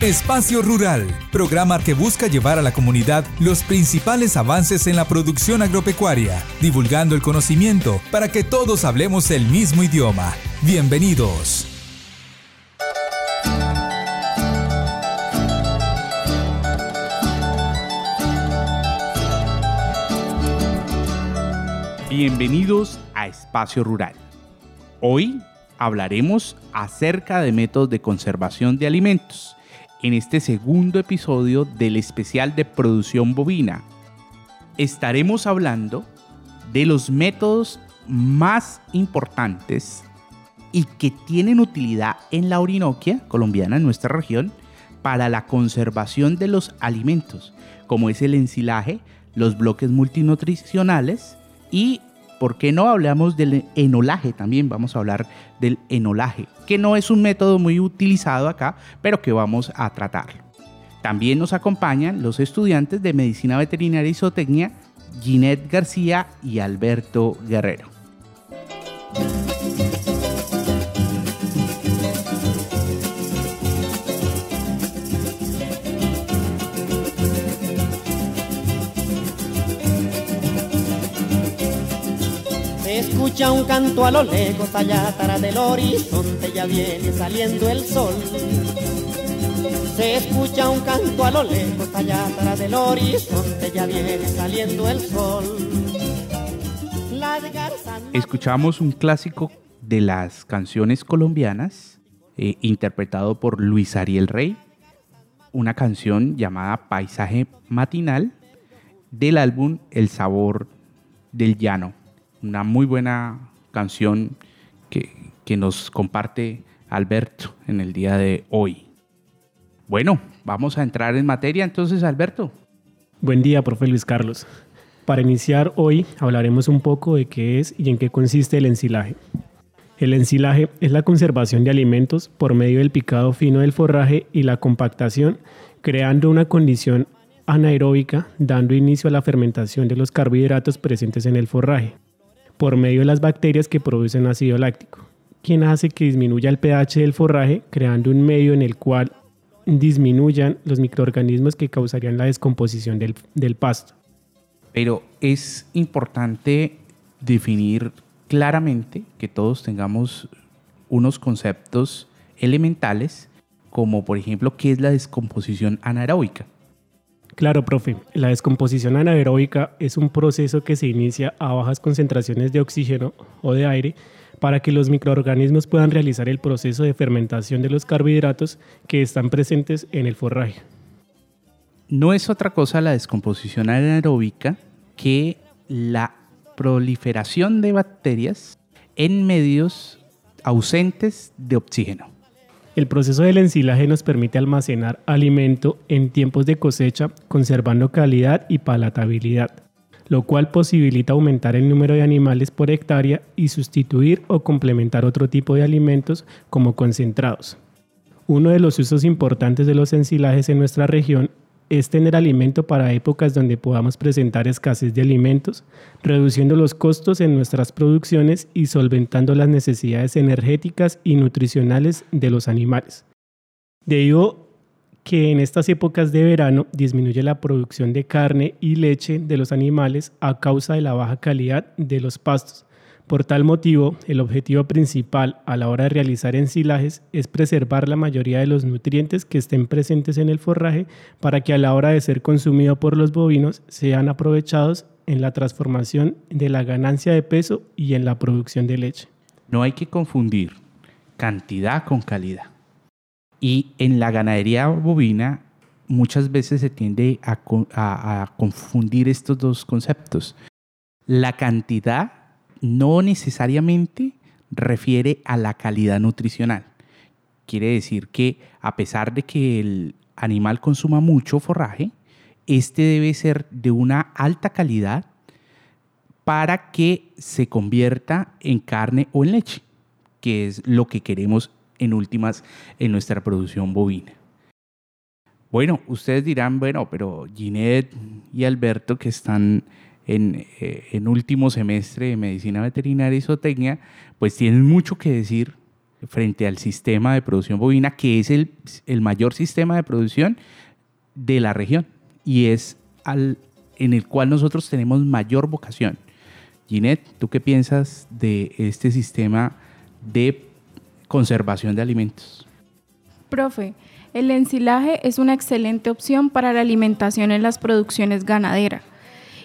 Espacio Rural, programa que busca llevar a la comunidad los principales avances en la producción agropecuaria, divulgando el conocimiento para que todos hablemos el mismo idioma. Bienvenidos. Bienvenidos a Espacio Rural. Hoy hablaremos acerca de métodos de conservación de alimentos en este segundo episodio del especial de producción bovina. Estaremos hablando de los métodos más importantes y que tienen utilidad en la Orinoquia colombiana, en nuestra región, para la conservación de los alimentos, como es el ensilaje, los bloques multinutricionales y ¿Por qué no hablamos del enolaje también? Vamos a hablar del enolaje, que no es un método muy utilizado acá, pero que vamos a tratar. También nos acompañan los estudiantes de Medicina Veterinaria y Zootecnia, Ginette García y Alberto Guerrero. Escucha un canto a lo lejos, allá atrás del horizonte ya viene saliendo el sol. Se escucha un canto a lo lejos, allá atrás del horizonte ya viene saliendo el sol. Escuchamos un clásico de las canciones colombianas, eh, interpretado por Luis Ariel Rey, una canción llamada Paisaje Matinal del álbum El Sabor del Llano una muy buena canción que, nos comparte Alberto en el día de hoy. Bueno, vamos a entrar en materia entonces, Alberto. Buen día, profe Luis Carlos. Para iniciar hoy hablaremos un poco de qué es y en qué consiste el ensilaje. El ensilaje es la conservación de alimentos por medio del picado fino del forraje y la compactación, creando una condición anaeróbica, dando inicio a la fermentación de los carbohidratos presentes en el forraje por medio de las bacterias que producen ácido láctico, quien hace que disminuya el pH del forraje, creando un medio en el cual disminuyan los microorganismos que causarían la descomposición del, del pasto. Pero es importante definir claramente que todos tengamos unos conceptos elementales, como por ejemplo qué es la descomposición anaeróbica. Claro, profe. La descomposición anaeróbica es un proceso que se inicia a bajas concentraciones de oxígeno o de aire para que los microorganismos puedan realizar el proceso de fermentación de los carbohidratos que están presentes en el forraje. No es otra cosa la descomposición anaeróbica que la proliferación de bacterias en medios ausentes de oxígeno. El proceso del ensilaje nos permite almacenar alimento en tiempos de cosecha, conservando calidad y palatabilidad, lo cual posibilita aumentar el número de animales por hectárea y sustituir o complementar otro tipo de alimentos como concentrados. Uno de los usos importantes de los ensilajes en nuestra región es tener alimento para épocas donde podamos presentar escasez de alimentos, reduciendo los costos en nuestras producciones y solventando las necesidades energéticas y nutricionales de los animales. Debido que en estas épocas de verano disminuye la producción de carne y leche de los animales a causa de la baja calidad de los pastos, por tal motivo, el objetivo principal a la hora de realizar ensilajes es preservar la mayoría de los nutrientes que estén presentes en el forraje para que a la hora de ser consumido por los bovinos sean aprovechados en la transformación de la ganancia de peso y en la producción de leche. No hay que confundir cantidad con calidad. Y en la ganadería bovina muchas veces se tiende a, a confundir estos dos conceptos. La cantidad no necesariamente refiere a la calidad nutricional. Quiere decir que a pesar de que el animal consuma mucho forraje, este debe ser de una alta calidad para que se convierta en carne o en leche, que es lo que queremos en últimas en nuestra producción bovina. Bueno, ustedes dirán, bueno, pero Ginette y Alberto que están eh, en, último semestre de medicina veterinaria y zootecnia, pues tienen mucho que decir frente al sistema de producción bovina, que es el, el mayor sistema de producción de la región y es al, en el cual nosotros tenemos mayor vocación. Ginette, ¿tú qué piensas de este sistema de conservación de alimentos? Profe, el ensilaje es una excelente opción para la alimentación en las producciones ganaderas.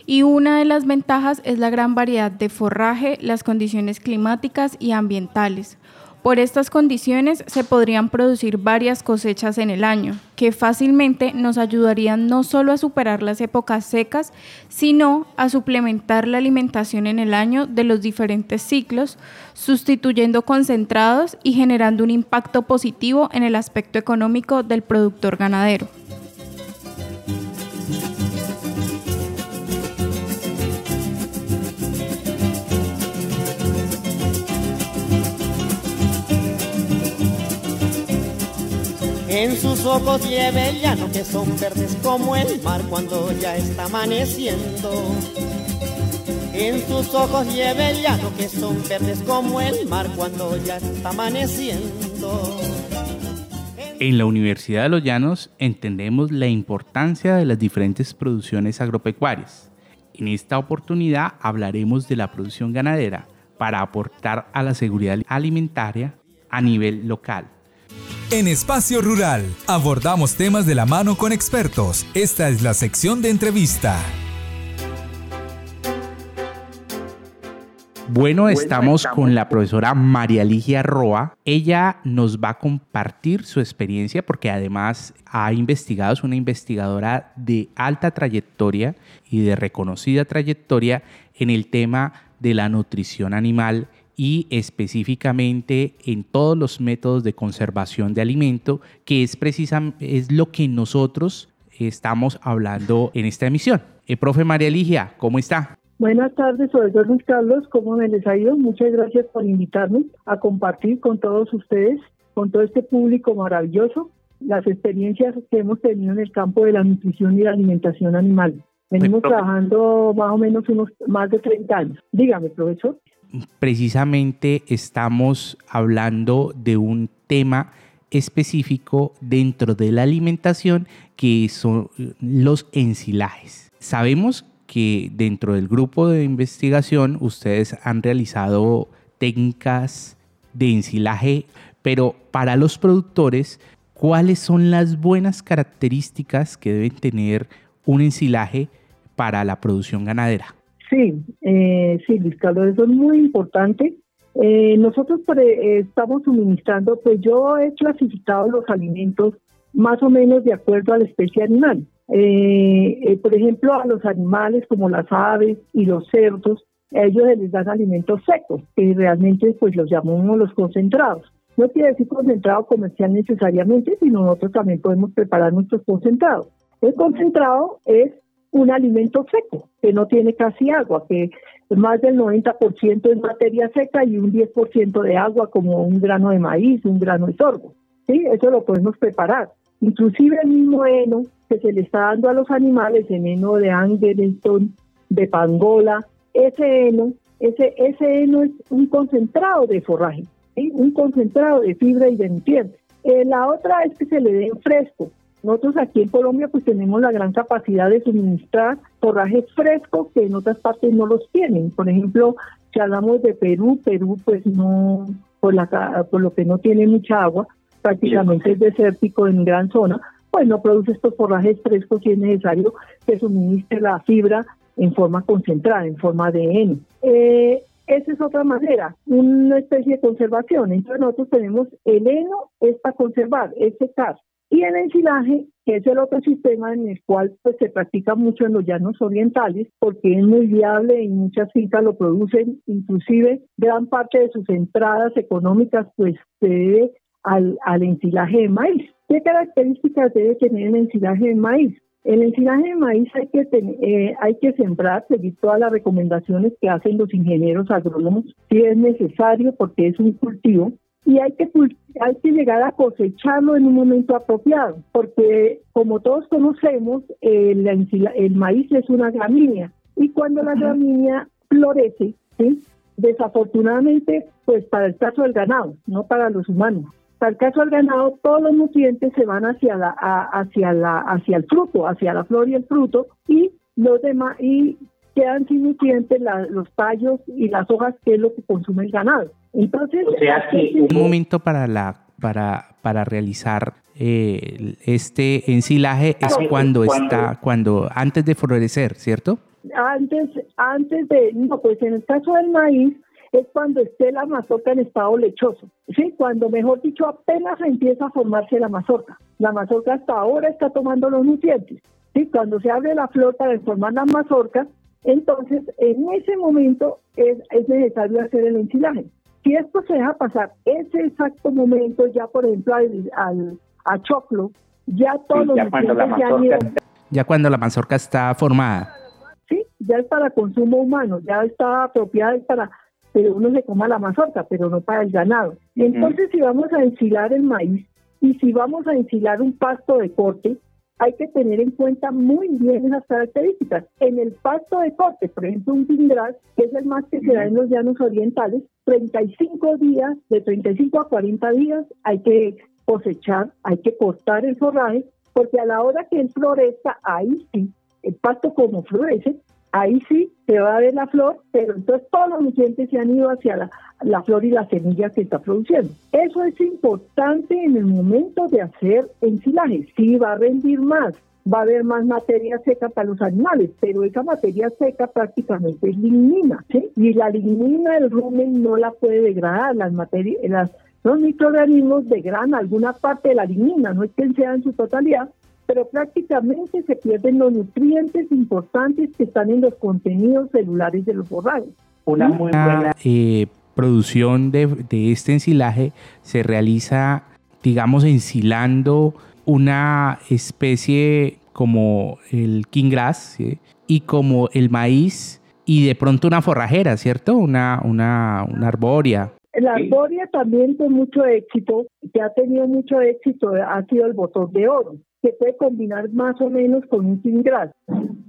Y una de las ventajas es la gran variedad de forraje, las condiciones climáticas y ambientales. Por estas condiciones se podrían producir varias cosechas en el año, que fácilmente nos ayudarían no solo a superar las épocas secas, sino a suplementar la alimentación en el año de los diferentes ciclos, sustituyendo concentrados y generando un impacto positivo en el aspecto económico del productor ganadero. En sus ojos lleve el llano que son verdes como el mar cuando ya está amaneciendo. En sus ojos lleve el llano que son verdes como el mar cuando ya está amaneciendo. En la Universidad de los Llanos entendemos la importancia de las diferentes producciones agropecuarias. En esta oportunidad hablaremos de la producción ganadera para aportar a la seguridad alimentaria a nivel local. En Espacio Rural abordamos temas de la mano con expertos. Esta es la sección de entrevista. Bueno, estamos con la profesora María Ligia Roa. Ella nos va a compartir su experiencia porque además ha investigado, es una investigadora de alta trayectoria y de reconocida trayectoria en el tema de la nutrición animal y específicamente en todos los métodos de conservación de alimento, que es precisamente es lo que nosotros estamos hablando en esta emisión. Eh, profe María Ligia, ¿cómo está? Buenas tardes, profesor Luis Carlos, ¿cómo me les ha ido? Muchas gracias por invitarme a compartir con todos ustedes, con todo este público maravilloso, las experiencias que hemos tenido en el campo de la nutrición y la alimentación animal. Venimos trabajando más o menos unos más de 30 años. Dígame, profesor precisamente estamos hablando de un tema específico dentro de la alimentación que son los ensilajes. Sabemos que dentro del grupo de investigación ustedes han realizado técnicas de ensilaje, pero para los productores, ¿cuáles son las buenas características que deben tener un ensilaje para la producción ganadera? Sí, eh, sí, Luis Carlos, eso es muy importante. Eh, nosotros eh, estamos suministrando, pues yo he clasificado los alimentos más o menos de acuerdo a la especie animal. Eh, por ejemplo, a los animales como las aves y los cerdos, a ellos les dan alimentos secos, que realmente pues los llamamos los concentrados. No quiere decir concentrado comercial necesariamente, sino nosotros también podemos preparar nuestros concentrados. El concentrado es un alimento seco, que no tiene casi agua, que más del 90% es materia seca y un 10% de agua como un grano de maíz, un grano de sorgo. ¿sí? Eso lo podemos preparar. Inclusive el mismo heno que se le está dando a los animales, el heno de Angerston, de Pangola, ese heno, ese, ese heno es un concentrado de forraje, ¿sí? un concentrado de fibra y de nutrientes. Eh, la otra es que se le den fresco, nosotros aquí en Colombia pues tenemos la gran capacidad de suministrar forrajes frescos que en otras partes no los tienen. Por ejemplo, si hablamos de Perú, Perú pues no, por, la, por lo que no tiene mucha agua, prácticamente es desértico en gran zona, pues no produce estos forrajes frescos y es necesario que suministre la fibra en forma concentrada, en forma de heno. Eh, esa es otra manera, una especie de conservación. Entonces nosotros tenemos el heno es para conservar, es secar. Y el ensilaje, es el otro sistema en el cual pues, se practica mucho en los llanos orientales, porque es muy viable y muchas fincas lo producen, inclusive gran parte de sus entradas económicas pues se debe al, al ensilaje de maíz. ¿Qué características debe tener el ensilaje de maíz? El ensilaje de maíz hay que, eh, hay que sembrar, seguir todas las recomendaciones que hacen los ingenieros agrónomos, si es necesario, porque es un cultivo y hay que, hay que llegar a cosecharlo en un momento apropiado, porque como todos conocemos, el, el maíz es una gramínea y cuando la gramínea florece, ¿sí? Desafortunadamente, pues para el caso del ganado, no para los humanos. Para el caso del ganado, todos los nutrientes se van hacia la, hacia la, hacia el fruto, hacia la flor y el fruto, y los demás, y quedan sin nutrientes los tallos y las hojas, que es lo que consume el ganado. Entonces, un momento para la para, para realizar eh, este ensilaje es cuando está, cuando antes de florecer, ¿cierto? Antes, antes de, no, pues en el caso del maíz es cuando esté la mazorca en estado lechoso, ¿sí? Cuando, mejor dicho, apenas empieza a formarse la mazorca. La mazorca hasta ahora está tomando los nutrientes, ¿sí? Cuando se abre la flor para formar la mazorca, entonces en ese momento es, es necesario hacer el ensilaje. Si esto se deja pasar ese exacto momento, ya por ejemplo al, al a choclo, ya todos los nutrientes ya han ido. Ya cuando la mazorca está formada sí, ya es para consumo humano, ya está apropiada para que uno se coma la mazorca, pero no para el ganado. Entonces, si vamos a ensilar el maíz y si vamos a ensilar un pasto de corte, hay que tener en cuenta muy bien esas características. En el pasto de corte, por ejemplo, un pingras, que es el más que se da en los llanos orientales, 35 días, de 35 a 40 días, hay que cosechar, hay que cortar el forraje, porque a la hora que él florezca, ahí sí el pasto como florece, ahí sí se va a ver la flor, pero entonces todos los nutrientes se han ido hacia la, flor y la semilla que está produciendo. Eso es importante en el momento de hacer ensilaje. Sí va a rendir más, va a haber más materia seca para los animales, pero esa materia seca prácticamente es lignina, ¿sí? Y la lignina del rumen no la puede degradar, las materias, las, los microorganismos degradan alguna parte de la lignina, no es que sea en su totalidad, pero prácticamente se pierden los nutrientes importantes que están en los contenidos celulares de los borrados. Una muy buena eh, producción de, este ensilaje se realiza, digamos, ensilando una especie como el king grass y como el maíz y de pronto una forrajera, ¿cierto? Una, una, una arbórea. La arboria también con mucho éxito, que ha tenido mucho éxito, ha sido el botón de oro se puede combinar más o menos con un tingras.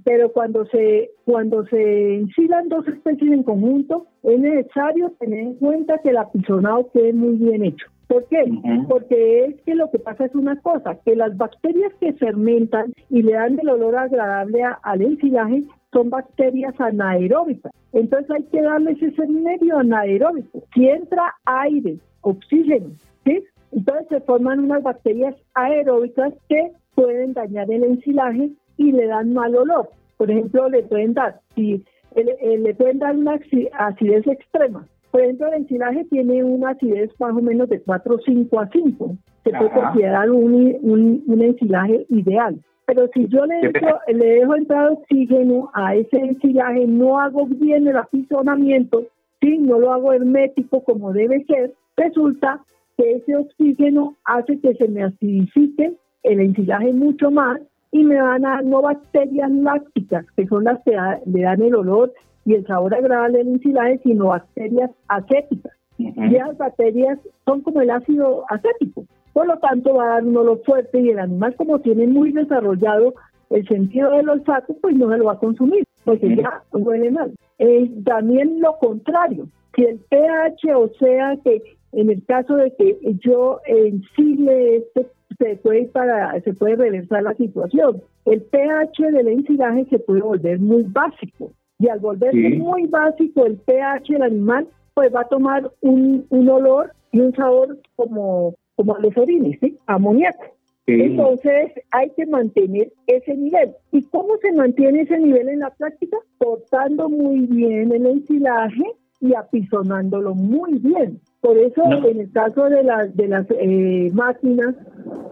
Pero cuando se, cuando se ensilan dos especies en conjunto, es necesario tener en cuenta que el apisonado quede muy bien hecho. ¿Por qué? Porque es que lo que pasa es una cosa, que las bacterias que fermentan y le dan el olor agradable al ensilaje son bacterias anaeróbicas. Entonces hay que darles ese medio anaeróbico. Si entra aire, oxígeno, ¿sí? Entonces se forman unas bacterias aeróbicas que pueden dañar el ensilaje y le dan mal olor. Por ejemplo, le pueden dar, si le pueden dar una acidez extrema. Por ejemplo, el ensilaje tiene una acidez más o menos de 4, 5 a 5. Se puede considerar un, un, ensilaje ideal. Pero si yo le dejo, le dejo entrar oxígeno a ese ensilaje, no hago bien el apisonamiento, si no lo hago hermético como debe ser, resulta que ese oxígeno hace que se me acidifique el ensilaje mucho más y me van a dar no bacterias lácticas, que son las que le dan el olor y el sabor agradable del ensilaje, sino bacterias acéticas. Y esas bacterias son como el ácido acético. Por lo tanto, va a dar un olor fuerte y el animal, como tiene muy desarrollado el sentido del olfato, pues no se lo va a consumir, porque ya huele mal. Eh, también lo contrario, si el pH, o sea que en el caso de que yo ensile este se puede, para, se puede reversar la situación. El pH del ensilaje se puede volver muy básico y al volverse muy básico el pH del animal pues va a tomar un, un olor y un sabor como, como a los orines, ¿sí? amoníaco. Entonces hay que mantener ese nivel. ¿Y cómo se mantiene ese nivel en la práctica? Cortando muy bien el ensilaje y apisonándolo muy bien. Por eso, en el caso de las, de las eh, máquinas,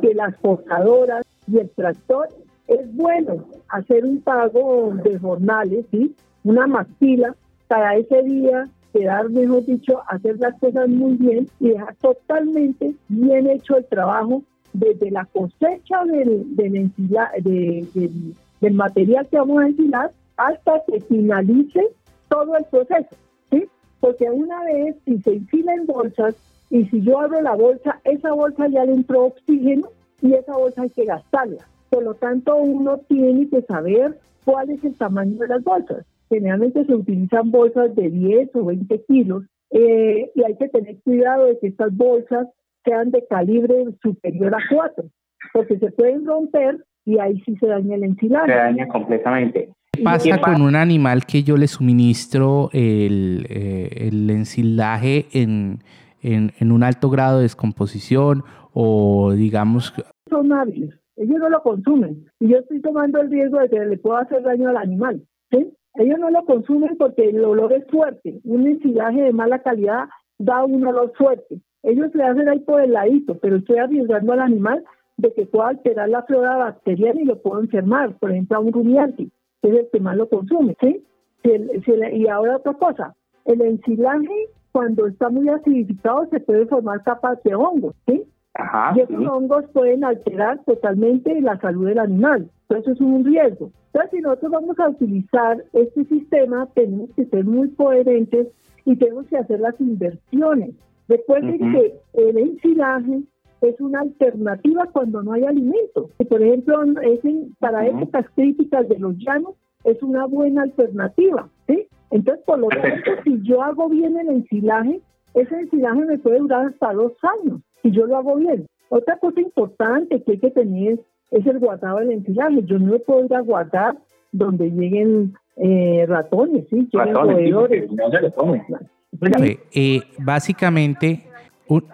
de las portadoras y el tractor, es bueno hacer un pago de jornales, ¿sí? una maquila para ese día, quedar, mejor dicho, hacer las cosas muy bien y dejar totalmente bien hecho el trabajo desde la cosecha del, del, del material que vamos a ensilar hasta que finalice todo el proceso porque una vez si se enfila en bolsas y si yo abro la bolsa, esa bolsa ya le entró oxígeno y esa bolsa hay que gastarla. Por lo tanto, uno tiene que saber cuál es el tamaño de las bolsas. generalmente se utilizan bolsas de 10 o 20 kilos eh, y hay que tener cuidado de que estas bolsas sean de calibre superior a 4, porque se pueden romper y ahí sí se daña el ensilaje. Se daña completamente. ¿Qué pasa con un animal que yo le suministro el, eh, el ensilaje en, en, en, un alto grado de descomposición o digamos... Son hábiles, ellos no lo consumen y yo estoy tomando el riesgo de que le pueda hacer daño al animal. ¿sí? Ellos no lo consumen porque el olor es fuerte, un ensilaje de mala calidad da un olor fuerte. Ellos le hacen ahí por el ladito, pero estoy arriesgando al animal de que pueda alterar la flora bacteriana y lo puedo enfermar, por ejemplo, a un rumiante es el que más lo consume, ¿sí? y ahora otra cosa, el ensilaje cuando está muy acidificado se puede formar capas de hongos, ¿sí? y esos hongos pueden alterar totalmente la salud del animal. Entonces es un riesgo. Entonces, si nosotros vamos a utilizar este sistema, tenemos que ser muy coherentes y tenemos que hacer las inversiones. Recuerden que el ensilaje es una alternativa cuando no hay alimento. por ejemplo, es para épocas críticas de los llanos, es una buena alternativa. ¿sí? Entonces, por lo tanto, si yo hago bien el ensilaje, ese ensilaje me puede durar hasta dos años, si yo lo hago bien. Otra cosa importante que hay que tener es el guardado del ensilaje. Yo no puedo ir a guardar donde lleguen eh, ratones, ¿sí? roedores. Eh, básicamente,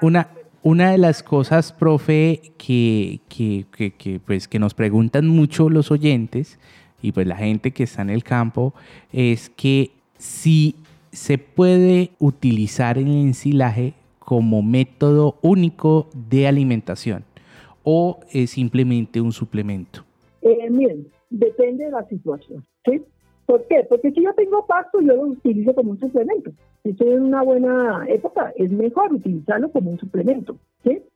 una, una de las cosas, profe, que, que, que, pues, que nos preguntan mucho los oyentes y pues la gente que está en el campo es que si se puede utilizar el ensilaje como método único de alimentación o es simplemente un suplemento. Eh, miren, depende de la situación. ¿sí? ¿Por qué? Porque si yo tengo pasto, yo lo utilizo como un suplemento. Si estoy en una buena época, es mejor utilizarlo como un suplemento.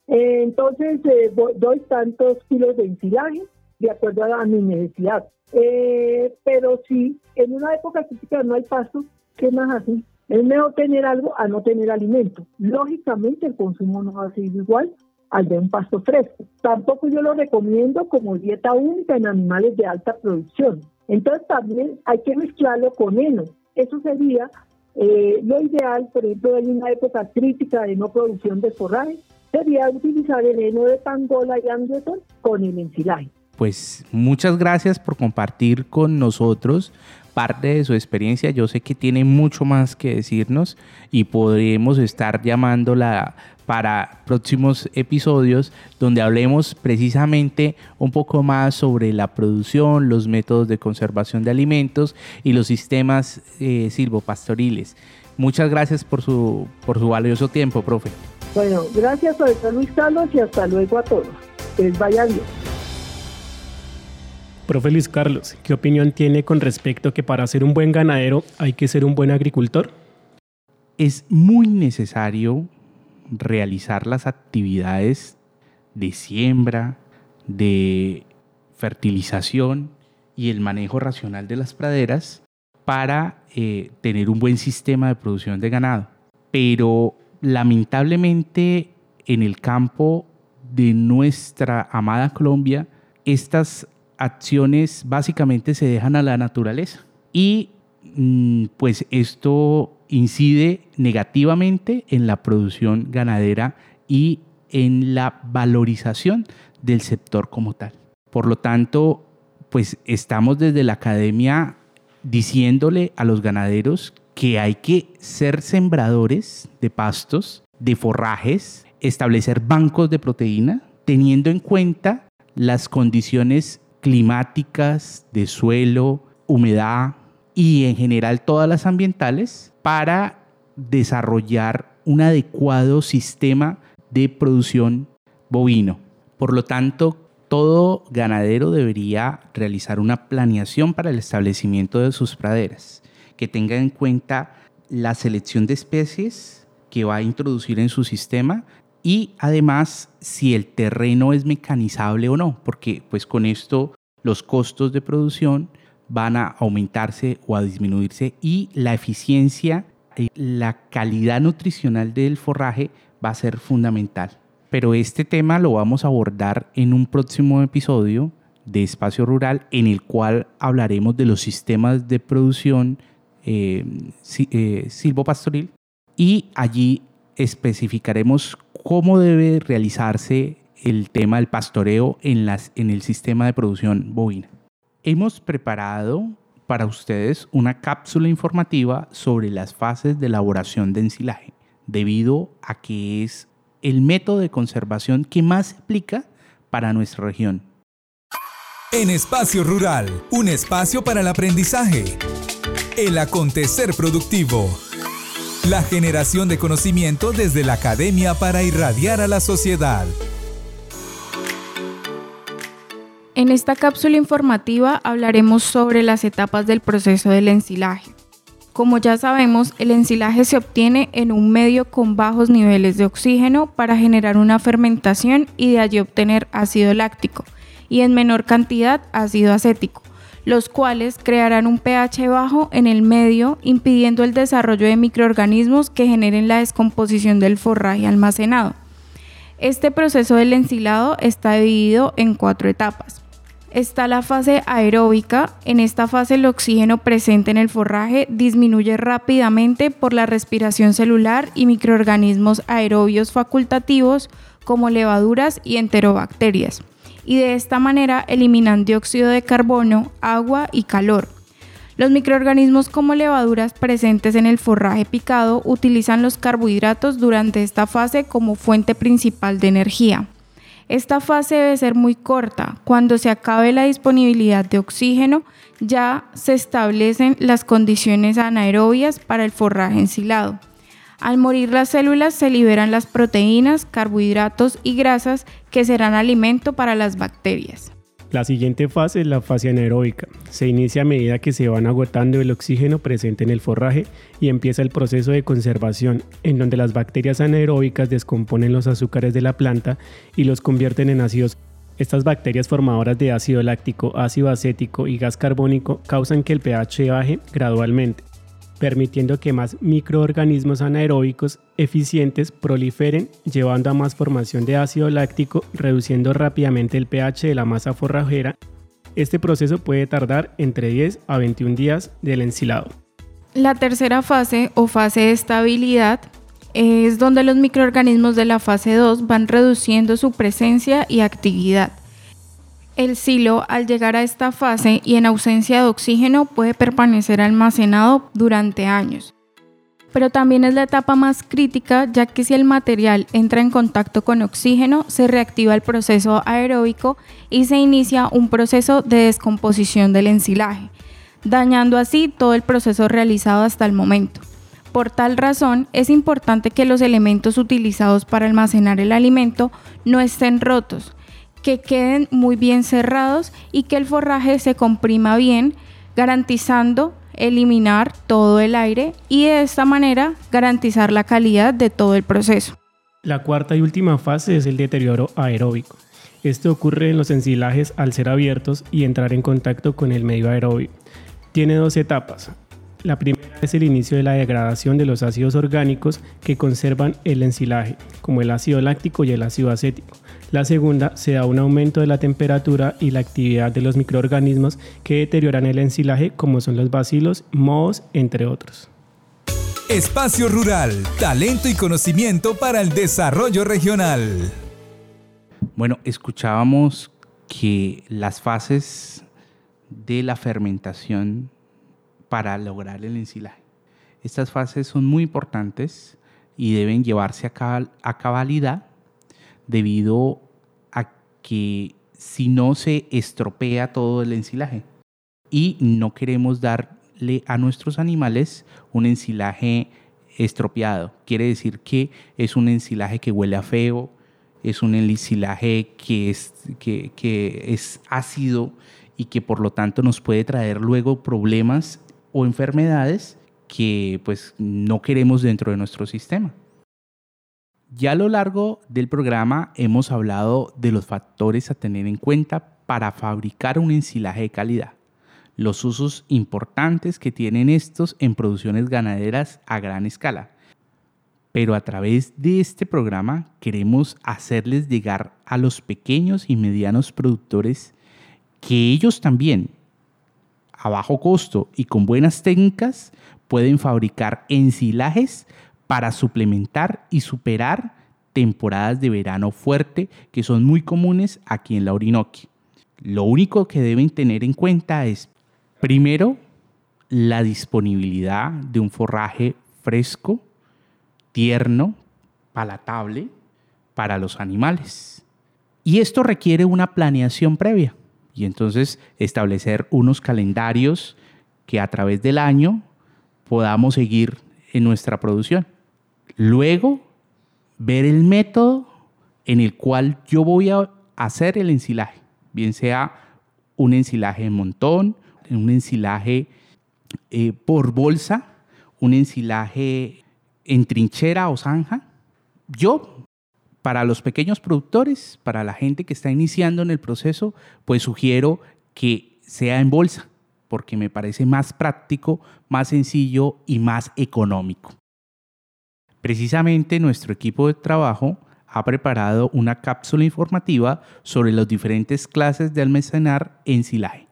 entonces, eh, doy tantos kilos de ensilaje de acuerdo a, mi necesidad. Eh, pero si en una época crítica no hay pasto, ¿qué más así? Es mejor tener algo a no tener alimento. Lógicamente, el consumo no va a ser igual al de un pasto fresco. Tampoco yo lo recomiendo como dieta única en animales de alta producción entonces también hay que mezclarlo con heno. Eso sería eh, lo ideal, por ejemplo, en una época crítica de no producción de forraje, sería utilizar el heno de pangola y Anderson con el ensilaje. Pues muchas gracias por compartir con nosotros parte de su experiencia. Yo sé que tiene mucho más que decirnos y podremos estar llamándola para próximos episodios donde hablemos precisamente un poco más sobre la producción, los métodos de conservación de alimentos y los sistemas eh, silvopastoriles. Muchas gracias por su, por su valioso tiempo, profe. Bueno, gracias a Luis Carlos y hasta luego a todos. Que les vaya bien. Profe Luis Carlos, ¿qué opinión tiene con respecto a que para ser un buen ganadero hay que ser un buen agricultor? Es muy necesario realizar las actividades de siembra, de fertilización y el manejo racional de las praderas para eh, tener un buen sistema de producción de ganado. Pero lamentablemente en el campo de nuestra amada Colombia, estas acciones básicamente se dejan a la naturaleza. Y pues esto incide negativamente en la producción ganadera y en la valorización del sector como tal. Por lo tanto, pues estamos desde la academia diciéndole a los ganaderos que hay que ser sembradores de pastos, de forrajes, establecer bancos de proteína, teniendo en cuenta las condiciones climáticas, de suelo, humedad y en general todas las ambientales para desarrollar un adecuado sistema de producción bovino. Por lo tanto, todo ganadero debería realizar una planeación para el establecimiento de sus praderas, que tenga en cuenta la selección de especies que va a introducir en su sistema y además si el terreno es mecanizable o no, porque pues con esto los costos de producción van a aumentarse o a disminuirse y la eficiencia y la calidad nutricional del forraje va a ser fundamental. Pero este tema lo vamos a abordar en un próximo episodio de Espacio Rural en el cual hablaremos de los sistemas de producción eh, eh, silvopastoril y allí especificaremos cómo debe realizarse el tema del pastoreo en, las, en el sistema de producción bovina. Hemos preparado para ustedes una cápsula informativa sobre las fases de elaboración de ensilaje, debido a que es el método de conservación que más se aplica para nuestra región. En Espacio Rural, un espacio para el aprendizaje, el acontecer productivo, la generación de conocimiento desde la academia para irradiar a la sociedad. En esta cápsula informativa hablaremos sobre las etapas del proceso del ensilaje. Como ya sabemos, el ensilaje se obtiene en un medio con bajos niveles de oxígeno para generar una fermentación y de allí obtener ácido láctico y en menor cantidad ácido acético, los cuales crearán un pH bajo en el medio impidiendo el desarrollo de microorganismos que generen la descomposición del forraje almacenado. Este proceso del ensilado está dividido en cuatro etapas está la fase aeróbica. En esta fase el oxígeno presente en el forraje disminuye rápidamente por la respiración celular y microorganismos aerobios facultativos como levaduras y enterobacterias. Y de esta manera eliminan dióxido de carbono, agua y calor. Los microorganismos como levaduras presentes en el forraje picado utilizan los carbohidratos durante esta fase como fuente principal de energía. Esta fase debe ser muy corta. Cuando se acabe la disponibilidad de oxígeno, ya se establecen las condiciones anaerobias para el forraje ensilado. Al morir las células se liberan las proteínas, carbohidratos y grasas que serán alimento para las bacterias. La siguiente fase es la fase anaeróbica. Se inicia a medida que se van agotando el oxígeno presente en el forraje y empieza el proceso de conservación, en donde las bacterias anaeróbicas descomponen los azúcares de la planta y los convierten en ácidos. Estas bacterias formadoras de ácido láctico, ácido acético y gas carbónico causan que el pH baje gradualmente permitiendo que más microorganismos anaeróbicos eficientes proliferen, llevando a más formación de ácido láctico, reduciendo rápidamente el pH de la masa forrajera. Este proceso puede tardar entre 10 a 21 días del ensilado. La tercera fase o fase de estabilidad es donde los microorganismos de la fase 2 van reduciendo su presencia y actividad. El silo, al llegar a esta fase y en ausencia de oxígeno, puede permanecer almacenado durante años. Pero también es la etapa más crítica, ya que si el material entra en contacto con oxígeno, se reactiva el proceso aeróbico y se inicia un proceso de descomposición del ensilaje, dañando así todo el proceso realizado hasta el momento. Por tal razón, es importante que los elementos utilizados para almacenar el alimento no estén rotos, que queden muy bien cerrados y que el forraje se comprima bien, garantizando eliminar todo el aire y de esta manera garantizar la calidad de todo el proceso. La cuarta y última fase es el deterioro aeróbico. Esto ocurre en los ensilajes al ser abiertos y entrar en contacto con el medio aeróbico. Tiene dos etapas. La primera es el inicio de la degradación de los ácidos orgánicos que conservan el ensilaje, como el ácido láctico y el ácido acético. La segunda se da un aumento de la temperatura y la actividad de los microorganismos que deterioran el ensilaje, como son los bacilos, mohos, entre otros. Espacio Rural, talento y conocimiento para el desarrollo regional. Bueno, escuchábamos que las fases de la fermentación para lograr el ensilaje. Estas fases son muy importantes y deben llevarse a, cabalidad debido a que si no se estropea todo el ensilaje y no queremos darle a nuestros animales un ensilaje estropeado. Quiere decir que es un ensilaje que huele a feo, es un ensilaje que es, que, que es ácido y que por lo tanto nos puede traer luego problemas o enfermedades que pues no queremos dentro de nuestro sistema. Ya a lo largo del programa hemos hablado de los factores a tener en cuenta para fabricar un ensilaje de calidad, los usos importantes que tienen estos en producciones ganaderas a gran escala. Pero a través de este programa queremos hacerles llegar a los pequeños y medianos productores que ellos también a bajo costo y con buenas técnicas pueden fabricar ensilajes para suplementar y superar temporadas de verano fuerte que son muy comunes aquí en la Orinoquia. Lo único que deben tener en cuenta es, primero, la disponibilidad de un forraje fresco, tierno, palatable para los animales. Y esto requiere una planeación previa y entonces establecer unos calendarios que a través del año podamos seguir en nuestra producción. Luego, ver el método en el cual yo voy a hacer el ensilaje, bien sea un ensilaje en montón, un ensilaje eh, por bolsa, un ensilaje en trinchera o zanja. Yo, para los pequeños productores, para la gente que está iniciando en el proceso, pues sugiero que sea en bolsa, porque me parece más práctico, más sencillo y más económico. Precisamente nuestro equipo de trabajo ha preparado una cápsula informativa sobre las diferentes clases de almacenar ensilaje.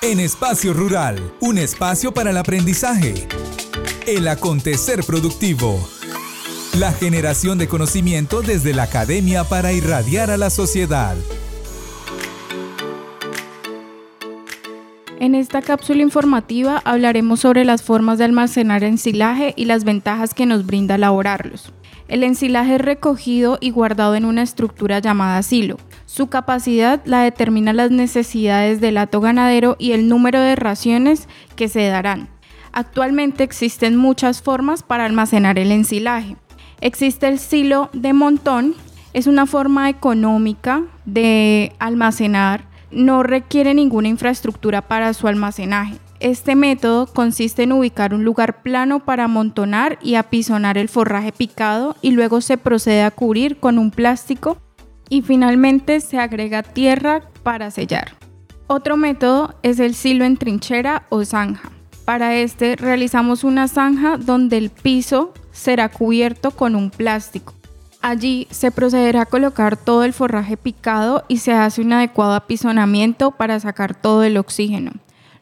En Espacio Rural, un espacio para el aprendizaje, el acontecer productivo, la generación de conocimiento desde la academia para irradiar a la sociedad. En esta cápsula informativa hablaremos sobre las formas de almacenar ensilaje y las ventajas que nos brinda elaborarlos. El ensilaje es recogido y guardado en una estructura llamada silo. Su capacidad la determina las necesidades del hato ganadero y el número de raciones que se darán. Actualmente existen muchas formas para almacenar el ensilaje. Existe el silo de montón, es una forma económica de almacenar no requiere ninguna infraestructura para su almacenaje. Este método consiste en ubicar un lugar plano para amontonar y apisonar el forraje picado y luego se procede a cubrir con un plástico y finalmente se agrega tierra para sellar. Otro método es el silo en trinchera o zanja. Para este realizamos una zanja donde el piso será cubierto con un plástico. Allí se procederá a colocar todo el forraje picado y se hace un adecuado apisonamiento para sacar todo el oxígeno.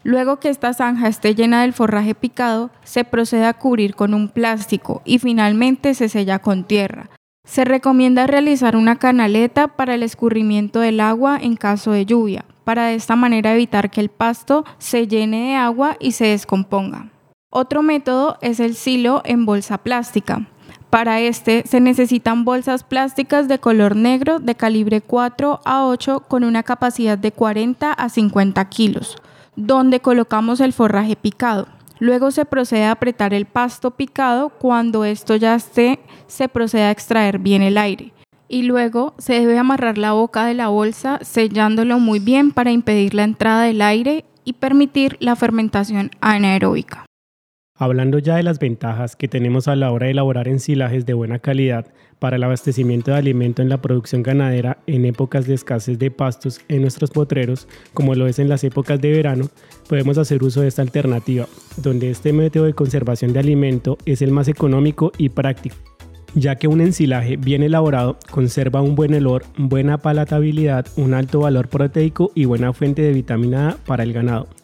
Luego que esta zanja esté llena del forraje picado, se procede a cubrir con un plástico y finalmente se sella con tierra. Se recomienda realizar una canaleta para el escurrimiento del agua en caso de lluvia, para de esta manera evitar que el pasto se llene de agua y se descomponga. Otro método es el silo en bolsa plástica. Para este se necesitan bolsas plásticas de color negro de calibre 4 a 8 con una capacidad de 40 a 50 kilos, donde colocamos el forraje picado. Luego se procede a apretar el pasto picado. Cuando esto ya esté, se procede a extraer bien el aire. Y luego se debe amarrar la boca de la bolsa sellándolo muy bien para impedir la entrada del aire y permitir la fermentación anaeróbica. Hablando ya de las ventajas que tenemos a la hora de elaborar ensilajes de buena calidad para el abastecimiento de alimento en la producción ganadera en épocas de escasez de pastos en nuestros potreros, como lo es en las épocas de verano, podemos hacer uso de esta alternativa, donde este método de conservación de alimento es el más económico y práctico, ya que un ensilaje bien elaborado conserva un buen olor, buena palatabilidad, un alto valor proteico y buena fuente de vitamina A para el ganado.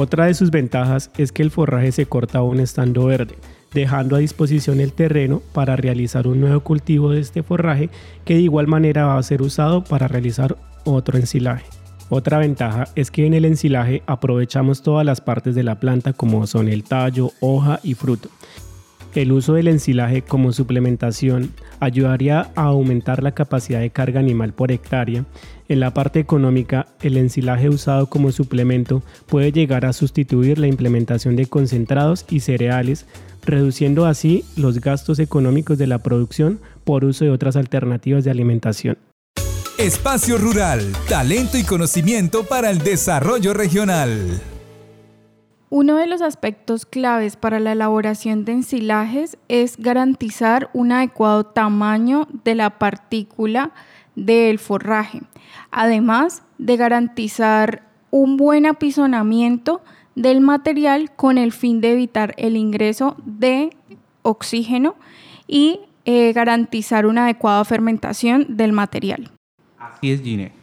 Otra de sus ventajas es que el forraje se corta aún estando verde, dejando a disposición el terreno para realizar un nuevo cultivo de este forraje que de igual manera va a ser usado para realizar otro ensilaje. Otra ventaja es que en el ensilaje aprovechamos todas las partes de la planta como son el tallo, hoja y fruto. El uso del ensilaje como suplementación ayudaría a aumentar la capacidad de carga animal por hectárea en la parte económica, el ensilaje usado como suplemento puede llegar a sustituir la implementación de concentrados y cereales, reduciendo así los gastos económicos de la producción por uso de otras alternativas de alimentación. Espacio Rural, talento y conocimiento para el desarrollo regional. Uno de los aspectos claves para la elaboración de ensilajes es garantizar un adecuado tamaño de la partícula del forraje, además de garantizar un buen apisonamiento del material con el fin de evitar el ingreso de oxígeno y eh, garantizar una adecuada fermentación del material. Así es, Gine.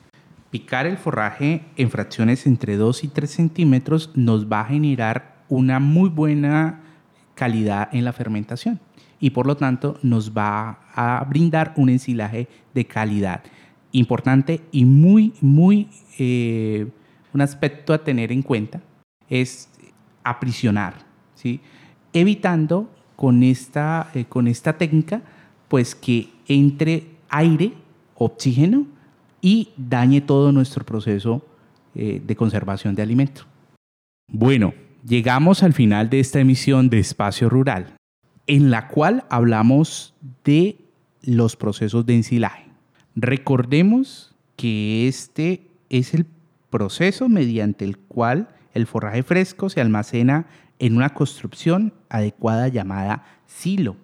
Picar el forraje en fracciones entre 2 y 3 centímetros nos va a generar una muy buena calidad en la fermentación y por lo tanto nos va a brindar un ensilaje de calidad importante y muy, muy, eh, un aspecto a tener en cuenta es aprisionar, ¿sí? evitando con esta, eh, con esta técnica pues que entre aire, oxígeno y dañe todo nuestro proceso eh, de conservación de alimentos. Bueno, llegamos al final de esta emisión de Espacio Rural, en la cual hablamos de los procesos de ensilaje. Recordemos que este es el proceso mediante el cual el forraje fresco se almacena en una construcción adecuada llamada silo.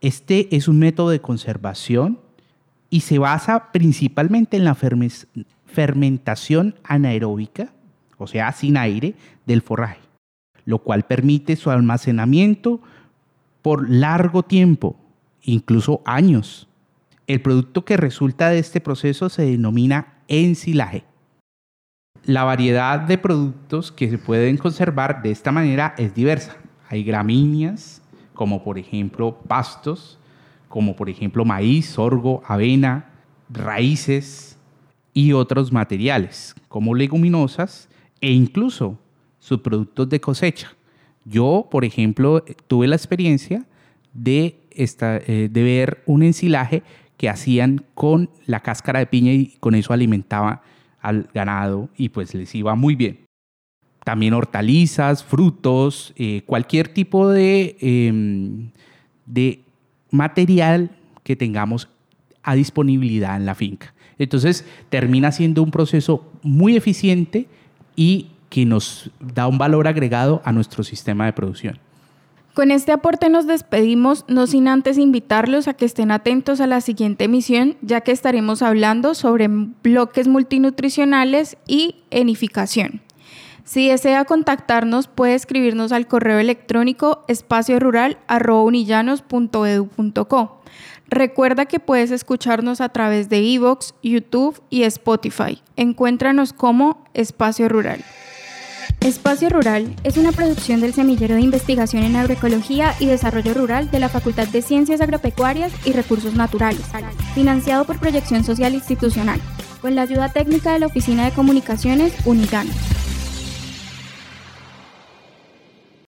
Este es un método de conservación y se basa principalmente en la fermentación anaeróbica, o sea, sin aire, del forraje, lo cual permite su almacenamiento por largo tiempo, incluso años. El producto que resulta de este proceso se denomina ensilaje. La variedad de productos que se pueden conservar de esta manera es diversa. Hay gramíneas, como por ejemplo pastos, como por ejemplo maíz, sorgo, avena, raíces y otros materiales, como leguminosas e incluso subproductos de cosecha. Yo, por ejemplo, tuve la experiencia de, esta, eh, de ver un ensilaje que hacían con la cáscara de piña y con eso alimentaba al ganado y pues les iba muy bien. También hortalizas, frutos, eh, cualquier tipo de, em, de material que tengamos a disponibilidad en la finca. Entonces termina siendo un proceso muy eficiente y que nos da un valor agregado a nuestro sistema de producción. Con este aporte nos despedimos, no sin antes invitarlos a que estén atentos a la siguiente emisión, ya que estaremos hablando sobre bloques multinutricionales y enificación. Si desea contactarnos, puede escribirnos al correo electrónico espaciorural.unillanos.edu.co. Recuerda que puedes escucharnos a través de Evox, YouTube y Spotify. Encuéntranos como Espacio Rural. Espacio Rural es una producción del Semillero de Investigación en Agroecología y Desarrollo Rural de la Facultad de Ciencias Agropecuarias y Recursos Naturales, financiado por Proyección Social Institucional, con la ayuda técnica de la Oficina de Comunicaciones Unillanos.